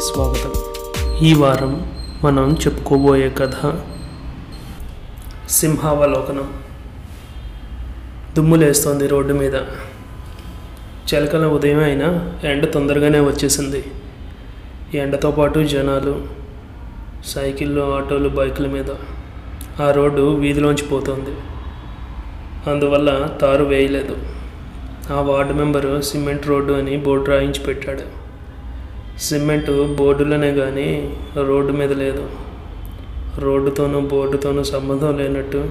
స్వాగతం. ఈ వారం మనం చెప్పుకోబోయే కథ సింహావలోకనం. దుమ్ములేస్తోంది రోడ్డు మీద. చిలకల ఉదయం అయినా ఎండ తొందరగానే వచ్చేసింది. ఎండతో పాటు జనాలు సైకిళ్ళు ఆటోలు బైకుల మీద ఆ రోడ్డు వీధిలోంచి పోతోంది. అందువల్ల తారు వేయలేదు. ఆ వార్డు మెంబరు సిమెంట్ రోడ్డు అని బోర్డు రాయించి పెట్టాడు. సిమెంట్ బోర్డులోనే కానీ రోడ్డు మీద లేదు. రోడ్డుతోనూ బోర్డుతోనూ సంబంధం లేనట్టు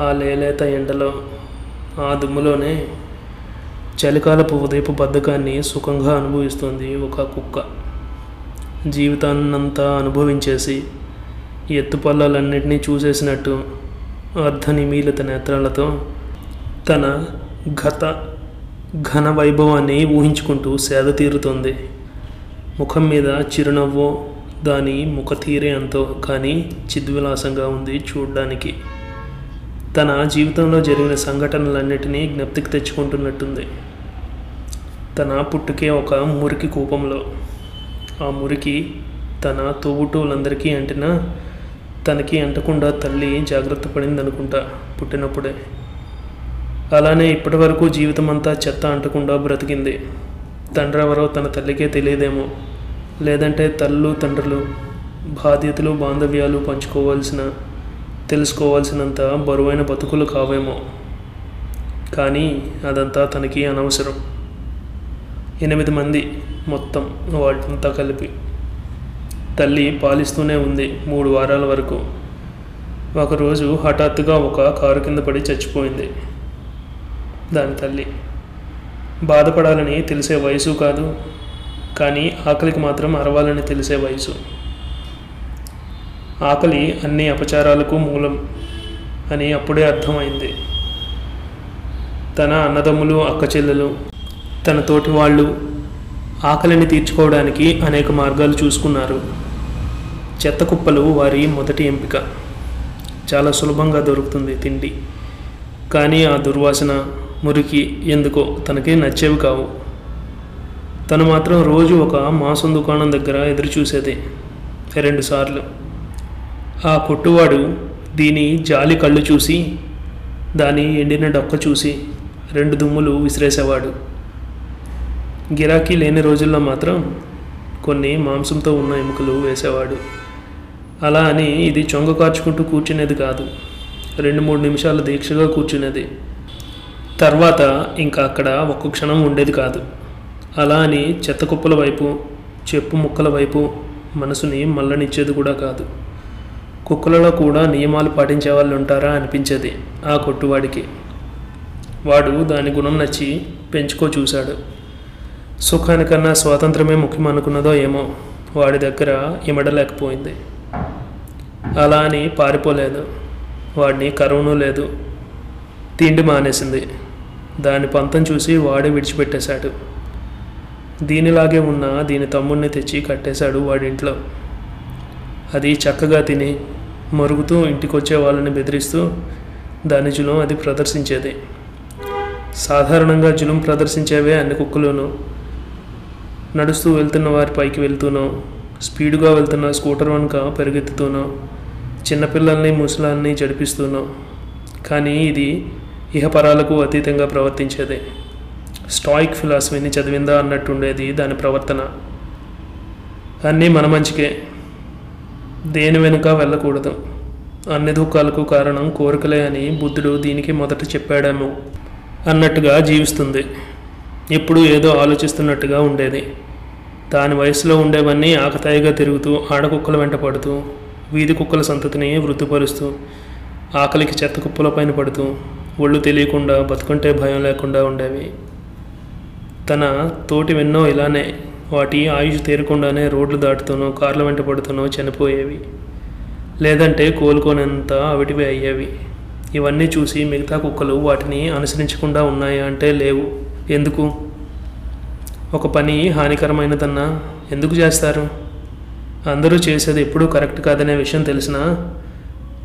ఆ లేలేత ఎండలో ఆ దుమ్ములోనే చలికాలపు ఉదయపు బద్ధకాన్ని సుఖంగా అనుభవిస్తుంది ఒక కుక్క. జీవితాన్నంతా అనుభవించేసి ఎత్తుపల్లాలన్నింటినీ చూసేసినట్టు అర్ధ నిమీలిత నేత్రాలతో తన గత ఘన వైభవాన్ని ఊహించుకుంటూ సేద తీరుతుంది. ముఖం మీద చిరునవ్వు దాని ముఖ తీరే అంతో కానీ చిద్విలాసంగా ఉంది చూడ్డానికి. తన జీవితంలో జరిగిన సంఘటనలన్నిటినీ జ్ఞప్తికి తెచ్చుకుంటున్నట్టుంది. తన పుట్టుకే ఒక మురికి కూపంలో. ఆ మురికి తన తోబుట్టువులందరికీ అంటినా తనకి అంటకుండా తల్లి జాగ్రత్త పడింది అనుకుంటా పుట్టినప్పుడే. అలానే ఇప్పటివరకు జీవితం అంతా చెత్త అంటకుండా బ్రతికింది. తండ్రి ఎవరో తన తల్లికే తెలియదేమో. లేదంటే తల్లు తండ్రులు బాధ్యతలు బాంధవ్యాలు పంచుకోవాల్సిన తెలుసుకోవాల్సినంత బరువైన బతుకులు కావేమో. కానీ అదంతా తనకి అనవసరం. ఎనిమిది మంది మొత్తం వాళ్ళంతా కలిపి. తల్లి పాలిస్తూనే ఉంది మూడు వారాల వరకు. ఒకరోజు హఠాత్తుగా ఒక కారు కింద పడి చచ్చిపోయింది. దాని తల్లి బాధపడాలని తెలిసే వయసు కాదు కానీ ఆకలికి మాత్రం అరవాలని తెలిసే వయసు. ఆకలి అన్ని అపచారాలకు మూలం అని అప్పుడే అర్థమైంది. తన అన్నదమ్ములు అక్కచెల్లెలు తన తోటి వాళ్ళు ఆకలిని తీర్చుకోవడానికి అనేక మార్గాలు చూసుకున్నారు. చెత్త కుప్పలు వారి మొదటి ఎంపిక. చాలా సులభంగా దొరుకుతుంది తిండి. కానీ ఆ దుర్వాసన మురికి ఎందుకో తనకి నచ్చేవి కావు. తను మాత్రం రోజు ఒక మాంసం దుకాణం దగ్గర ఎదురు చూసేది రెండుసార్లు ఆ కొట్టువాడు దీని జాలి కళ్ళు చూసి దాని ఎండిన డొక్క చూసి రెండు దుమ్ములు విసిరేసేవాడు. గిరాకీ లేని రోజుల్లో మాత్రం కొన్ని మాంసంతో ఉన్న ఎముకలు వేసేవాడు. అలా అని ఇది చొంగ కార్చుకుంటూ కూర్చునేది కాదు. రెండు మూడు నిమిషాలు దీక్షగా కూర్చునేది. తర్వాత ఇంకా అక్కడ ఒక్క క్షణం ఉండేది కాదు. అలా అని చెత్త కుప్పల వైపు చెప్పు ముక్కల వైపు మనసుని మల్లనిచ్చేది కూడా కాదు. కుక్కలలో కూడా నియమాలు పాటించే వాళ్ళు ఉంటారా అనిపించేది ఆ కొట్టువాడికి. వాడు దాని గుణం నచ్చి పెంచుకో చూశాడు. సుఖానికన్నా స్వాతంత్రమే ముఖ్యం అనుకున్నదో ఏమో వాడి దగ్గర ఇమడలేకపోయింది. అలా అని పారిపోలేదు. వాడిని కరువును లేదు. తిండి మానేసింది. దాని పంతం చూసి వాడే విడిచిపెట్టేశాడు. దీనిలాగే ఉన్న దీని తమ్ముడిని తెచ్చి కట్టేశాడు వాడింట్లో. అది చక్కగా తిని మరుగుతూ ఇంటికొచ్చే వాళ్ళని బెదిరిస్తూ దాని జులం అది ప్రదర్శించేది. సాధారణంగా జులం ప్రదర్శించేవే అన్ని కుక్కలోనూ. నడుస్తూ వెళ్తున్న వారి పైకి వెళ్తూనో స్పీడ్గా వెళ్తున్న స్కూటర్ వెనుక పెరుగెత్తుతూనో చిన్నపిల్లల్ని ముసలాల్ని జడిపిస్తూనో. కానీ ఇది ఇహపరాలకు అతీతంగా ప్రవర్తించేది. స్టాయిక్ ఫిలాసఫీని చదివిందా అన్నట్టుండేది దాని ప్రవర్తన. అన్నీ మన మంచికే. దేని వెనుక వెళ్ళకూడదు. అన్ని దుఃఖాలకు కారణం కోరికలే అని బుద్ధుడు దీనికి మొదట చెప్పాడేమో. అన్నట్టుగా జీవిస్తుంది. ఎప్పుడు ఏదో ఆలోచిస్తున్నట్టుగా ఉండేది. దాని వయసులో ఉండేవన్నీ ఆకతాయిగా తిరుగుతూ ఆడకుక్కల వెంట పడుతూ వీధి కుక్కల సంతతిని వృద్ధిపరుస్తూ ఆకలికి చెత్త కుప్పల పైన పడుతూ ఒళ్ళు తెలియకుండా బతుకుంటే భయం లేకుండా ఉండేవి. తన తోటి వెన్నో ఇలానే వాటి ఆయుష్ తీరకుండానే రోడ్లు దాటుతూనో కార్ల వెంట పడుతూనో చనిపోయేవి. లేదంటే కోలుకోనంత అవిటివి అయ్యేవి. ఇవన్నీ చూసి మిగతా కుక్కలు వాటిని అనుసరించకుండా ఉన్నాయా అంటే లేవు. ఎందుకు? ఒక పని హానికరమైనదన్నా ఎందుకు చేస్తారు? అందరూ చేసేది ఎప్పుడూ కరెక్ట్ కాదనే విషయం తెలిసిన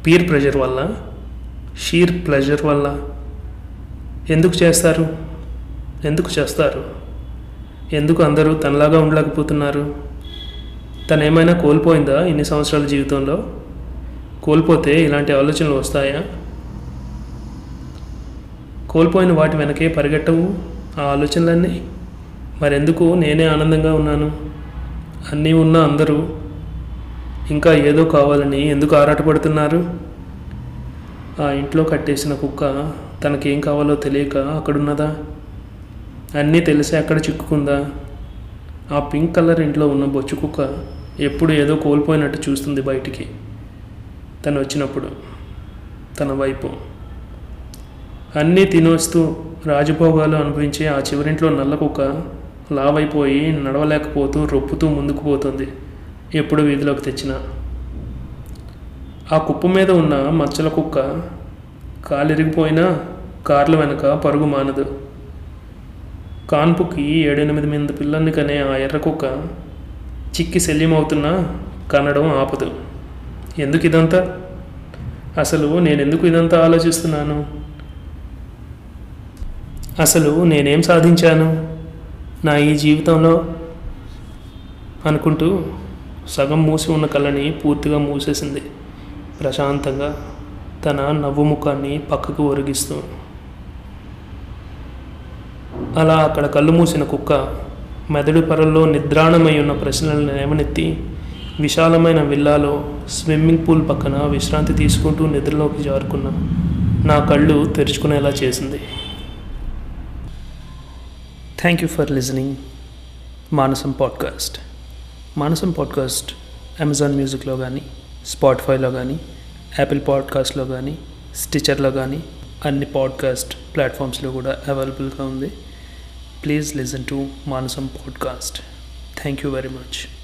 పీర్ ప్రెషర్ వల్ల షీర్ ప్లెజర్ వల్ల. ఎందుకు చేస్తారు? ఎందుకు చేస్తారు? ఎందుకు అందరూ తనలాగా ఉండలేకపోతున్నారు? తను ఏమైనా కోల్పోయిందా ఇన్ని సంవత్సరాల జీవితంలో? కోల్పోతే ఇలాంటి ఆలోచనలు వస్తాయా? కోల్పోయిన వాటి వెనకే పరిగెట్టవు ఆ ఆలోచనలన్నీ. మరెందుకు నేనే ఆనందంగా ఉన్నాను? అన్నీ ఉన్న అందరూ. ఇంకా ఏదో కావాలని ఎందుకు ఆరాటపడుతున్నారు? ఆ ఇంట్లో కట్టేసిన కుక్క తనకేం కావాలో తెలియక అక్కడున్నదా? అన్నీ తెలిసి అక్కడ చిక్కుకుందా? ఆ పింక్ కలర్ ఇంట్లో ఉన్న బొచ్చు కుక్క ఎప్పుడు ఏదో కోల్పోయినట్టు చూస్తుంది బయటికి. తను వచ్చినప్పుడు తన వైపు. అన్నీ తినొస్తూ రాజభోగాలు అనుభవించే ఆ చివరింట్లో నల్ల కుక్క లావైపోయి నడవలేకపోతూ రొప్పుతూ ముందుకు పోతుంది. ఎప్పుడు వీధిలోకి తెచ్చినా. ఆ కుప్ప మీద ఉన్న మచ్చల కుక్క కాలిరిగిపోయినా కార్ల వెనక పరుగు మానదు. కాన్పుకి ఏడెనిమిది మంది పిల్లల్ని కనే ఆ ఎర్ర కుక్క చిక్కి శల్యమవుతున్నా కనడం ఆపదు. ఎందుకు ఇదంతా? అసలు నేను ఎందుకు ఇదంతా ఆలోచిస్తున్నాను? అసలు నేనేం సాధించాను? నా ఈ జీవితంలో? అనుకుంటూ సగం మూసి ఉన్న కళ్ళని పూర్తిగా మూసేసింది. ప్రశాంతంగా తన నవ్వు ముఖాన్ని పక్కకు ఒరిగిస్తూ. అలా అక్కడ కళ్ళు మూసిన కుక్క మెదడు పరల్లో నిద్రాణమై ఉన్న ప్రశ్నలను లేవనెత్తి విశాలమైన విల్లాలో స్విమ్మింగ్ పూల్ పక్కన విశ్రాంతి తీసుకుంటూ నిద్రలోకి జారుకున్న నా కళ్ళు తెరుచుకునేలా చేసింది. Thank you for listening Manasam podcast Manasam podcast Amazon మ్యూజిక్లో కానీ స్పాటిఫైలో కానీ యాపిల్ పాడ్కాస్ట్లో కానీ స్టిచర్లో కానీ అన్ని పాడ్కాస్ట్ ప్లాట్ఫామ్స్లో కూడా అవైలబుల్గా ఉంది. Please listen to Manasam podcast. Thank you very much.